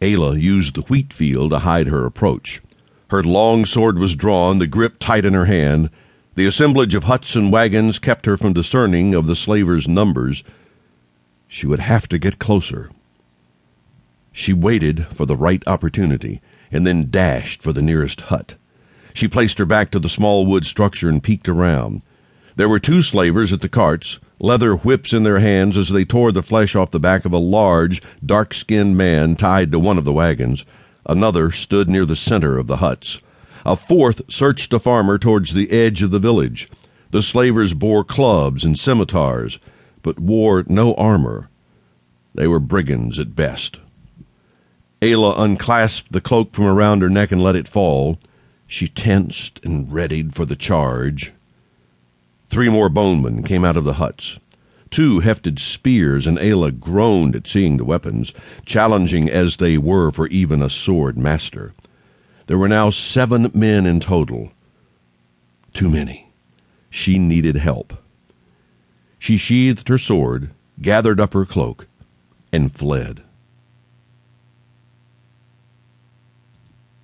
Ayla used the wheat field to hide her approach. Her long sword was drawn, the grip tight in her hand. The assemblage of huts and wagons kept her from discerning of the slavers' numbers. She would have to get closer. She waited for the right opportunity and then dashed for the nearest hut. She placed her back to the small wood structure and peeked around. There were two slavers at the carts, leather whips in their hands as they tore the flesh off the back of a large, dark skinned man tied to one of the wagons. Another stood near the center of the huts. A fourth searched a farmer towards the edge of the village. The slavers bore clubs and scimitars, but wore no armor. They were brigands at best. Ayla unclasped the cloak from around her neck and let it fall. She tensed and readied for the charge. Three more bowmen came out of the huts. Two hefted spears, and Ayla groaned at seeing the weapons, challenging as they were for even a sword master. There were now seven men in total. Too many. She needed help. She sheathed her sword, gathered up her cloak, and fled.